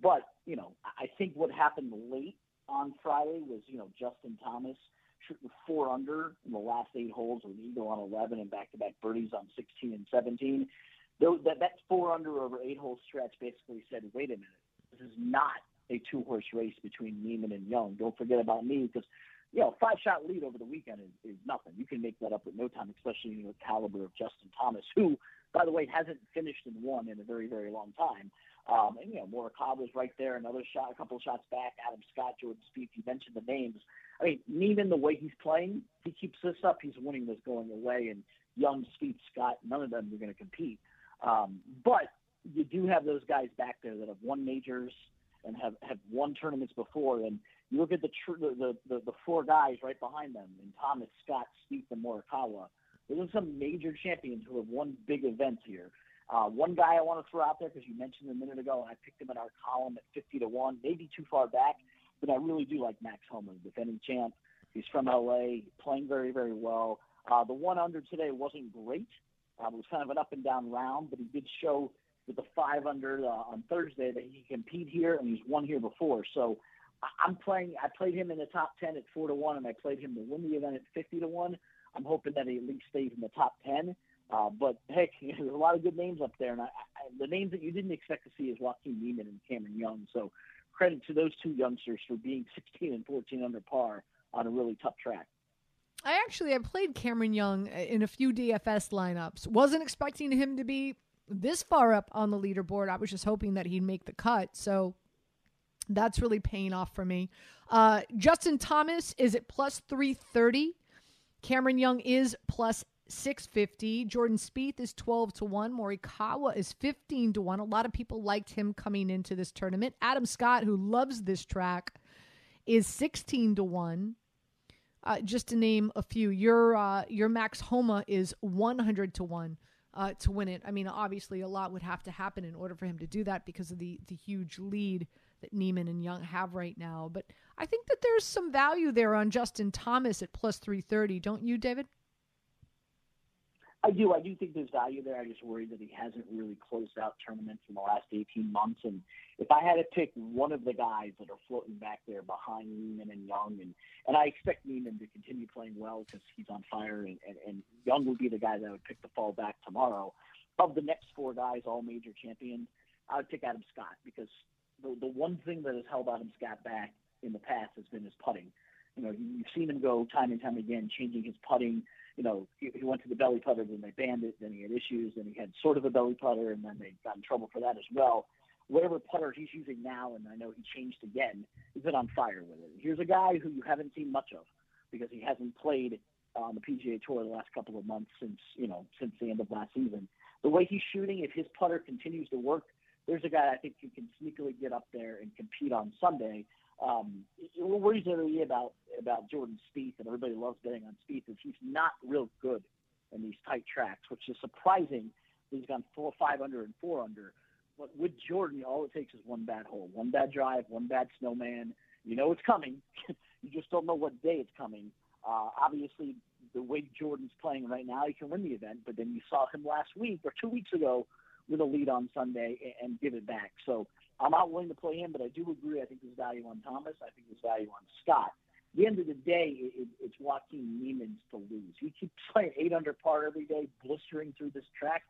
But, you know, I think what happened late on Friday was, you know, Justin Thomas – shooting four under in the last eight holes with an eagle on 11 and back-to-back birdies on 16 and 17. Those, that, that four under over eight hole stretch basically said, wait a minute, this is not a two horse race between Niemann and Young. Don't forget about me because, you know, five shot lead over the weekend is, is nothing. You can make that up at no time, especially in the caliber of Justin Thomas, who, by the way, hasn't finished and won in a very, very long time. Um, and you know, Morikawa's right there, another shot, a couple of shots back. Adam Scott, Jordan Spieth. You mentioned the names. I mean, Niemann, the way he's playing, he keeps this up. He's winning this going away, and Young, Spieth, Scott, none of them are going to compete. Um, but you do have those guys back there that have won majors and have have won tournaments before. And you look at the tr- the, the the four guys right behind them, and Thomas, Scott, Spieth, and Morikawa. Those are some major champions who have won big events here. Uh, one guy I want to throw out there because you mentioned a minute ago, and I picked him in our column at 50 to one, maybe too far back, but I really do like Max Homa, defending champ. He's from LA, playing very very well. Uh, the one under today wasn't great. Um, it was kind of an up and down round, but he did show with the five under uh, on Thursday that he can compete here, and he's won here before. So I'm playing. I played him in the top ten at four to one, and I played him to win the event at fifty to one. I'm hoping that he at least stays in the top ten. Uh, but heck, there's a lot of good names up there, and I, I, the names that you didn't expect to see is Joaquin Niemann and Cameron Young. So credit to those two youngsters for being 16 and 14 under par on a really tough track. I actually I played Cameron Young in a few DFS lineups. Wasn't expecting him to be this far up on the leaderboard. I was just hoping that he'd make the cut. So that's really paying off for me. Uh, Justin Thomas is at plus 330. Cameron Young is plus 650. Jordan Spieth is 12 to 1. Morikawa is 15 to 1. A lot of people liked him coming into this tournament. Adam Scott, who loves this track, is 16 to 1. Uh, just to name a few, your uh, your Max Homa is 100 to 1 uh, to win it. I mean, obviously, a lot would have to happen in order for him to do that because of the, the huge lead that Niemann and Young have right now. But I think that there's some value there on Justin Thomas at plus 330, don't you, David? I do. I do think there's value there. I just worry that he hasn't really closed out tournaments in the last 18 months. And if I had to pick one of the guys that are floating back there behind Niemann and Young, and and I expect Niemann to continue playing well because he's on fire, and, and, and Young would be the guy that I would pick the fall back tomorrow. Of the next four guys, all major champions, I would pick Adam Scott because the the one thing that has held Adam Scott back in the past has been his putting. You know, you've seen him go time and time again, changing his putting you know, he, he went to the belly putter, then they banned it, then he had issues, then he had sort of a belly putter, and then they got in trouble for that as well. Whatever putter he's using now, and I know he changed again, he's been on fire with it. Here's a guy who you haven't seen much of because he hasn't played uh, on the PGA Tour the last couple of months since you know since the end of last season. The way he's shooting, if his putter continues to work, there's a guy I think who can sneakily get up there and compete on Sunday. Um, what worries me about about Jordan Spieth, and everybody loves betting on Spieth, is he's not real good in these tight tracks, which is surprising. He's gone four, five under, and four under. But with Jordan, all it takes is one bad hole, one bad drive, one bad snowman. You know it's coming. you just don't know what day it's coming. Uh, obviously, the way Jordan's playing right now, he can win the event. But then you saw him last week or two weeks ago with a lead on Sunday and, and give it back. So I'm not willing to play him, but I do agree. I think there's value on Thomas. I think there's value on Scott. At the end of the day, it, it's Joaquin Niemann's to lose. He keeps playing eight under par every day, blistering through this track.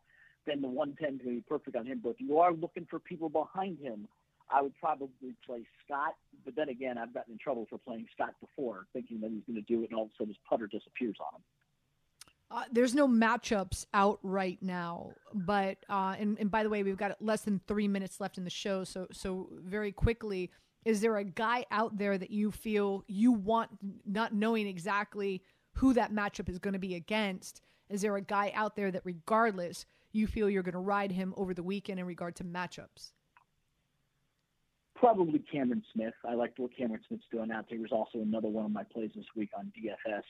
Then the 110 is going to be perfect on him. But if you are looking for people behind him, I would probably play Scott. But then again, I've gotten in trouble for playing Scott before, thinking that he's going to do it, and all of a sudden his putter disappears on him. Uh, there's no matchups out right now, but uh, and, and by the way, we've got less than three minutes left in the show, so so very quickly, is there a guy out there that you feel you want, not knowing exactly who that matchup is going to be against? Is there a guy out there that, regardless, you feel you're going to ride him over the weekend in regard to matchups? Probably Cameron Smith. I like what Cameron Smith's doing out there. There's also another one of my plays this week on DFS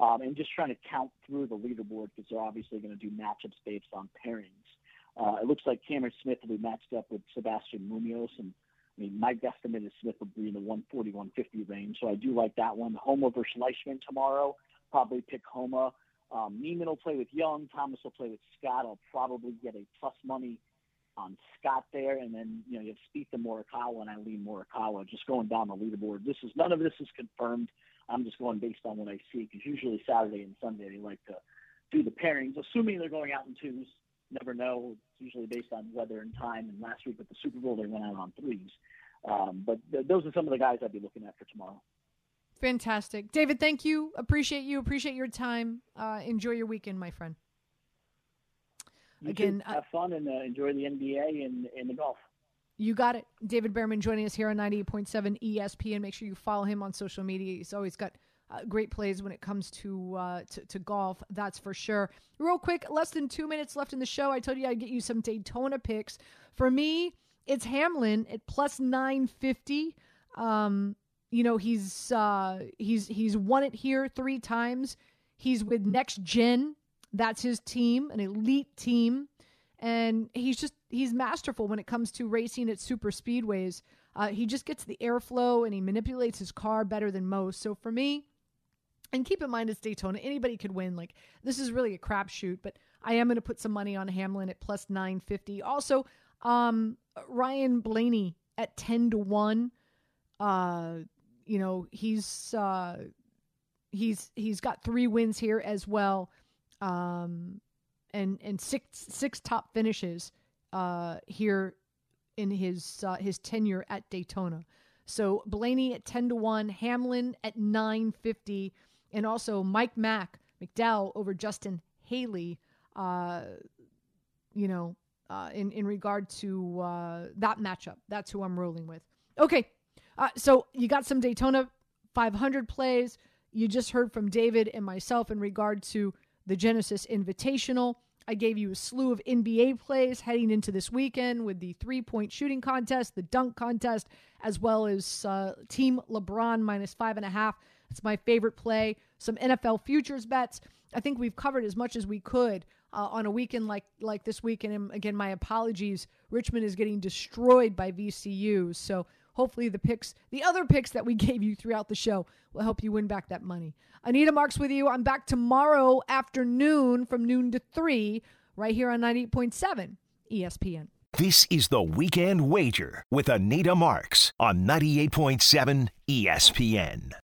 um, and just trying to count through the leaderboard because they're obviously going to do matchups based on pairings. Uh, it looks like Cameron Smith will be matched up with Sebastian Munoz, and I mean my guesstimate is Smith will be in the 140, 150 range, so I do like that one. Homa versus Leishman tomorrow, probably pick Homa. Um, Niemann will play with Young, Thomas will play with Scott. I'll probably get a plus money on Scott there, and then you know you have Spieth and Morikawa, and I lean Morikawa. Just going down the leaderboard. This is none of this is confirmed. I'm just going based on what I see because usually Saturday and Sunday they like to do the pairings, assuming they're going out in twos. Never know. It's usually based on weather and time. And last week with the Super Bowl, they went out on threes. Um, but th- those are some of the guys I'd be looking at for tomorrow. Fantastic, David. Thank you. Appreciate you. Appreciate your time. Uh, enjoy your weekend, my friend. You Again, have fun and uh, enjoy the NBA and, and the golf. You got it. David Bearman joining us here on 98.7 ESPN. Make sure you follow him on social media. He's always got uh, great plays when it comes to, uh, to, to golf. That's for sure. Real quick, less than two minutes left in the show. I told you I'd get you some Daytona picks. For me, it's Hamlin at plus 950. Um, you know he's uh, he's he's won it here three times. He's with Next Gen. That's his team, an elite team, and he's just he's masterful when it comes to racing at super speedways. Uh, he just gets the airflow and he manipulates his car better than most. So for me, and keep in mind it's Daytona, anybody could win. Like this is really a crapshoot, but I am going to put some money on Hamlin at plus nine fifty. Also, um, Ryan Blaney at ten to one. Uh, you know he's uh, he's he's got three wins here as well, um, and and six six top finishes uh, here in his uh, his tenure at Daytona. So Blaney at ten to one, Hamlin at nine fifty, and also Mike Mack McDowell over Justin Haley. Uh, you know, uh, in in regard to uh, that matchup, that's who I'm rolling with. Okay, uh, so you got some Daytona 500 plays. You just heard from David and myself in regard to the Genesis Invitational. I gave you a slew of NBA plays heading into this weekend with the three point shooting contest, the dunk contest, as well as uh, Team LeBron minus five and a half. It's my favorite play. Some NFL futures bets. I think we've covered as much as we could uh, on a weekend like like this weekend. And again, my apologies. Richmond is getting destroyed by VCU, so hopefully the picks, the other picks that we gave you throughout the show, will help you win back that money. Anita Marks with you. I'm back tomorrow afternoon from noon to three, right here on 98.7 ESPN. This is the Weekend Wager with Anita Marks on 98.7 ESPN.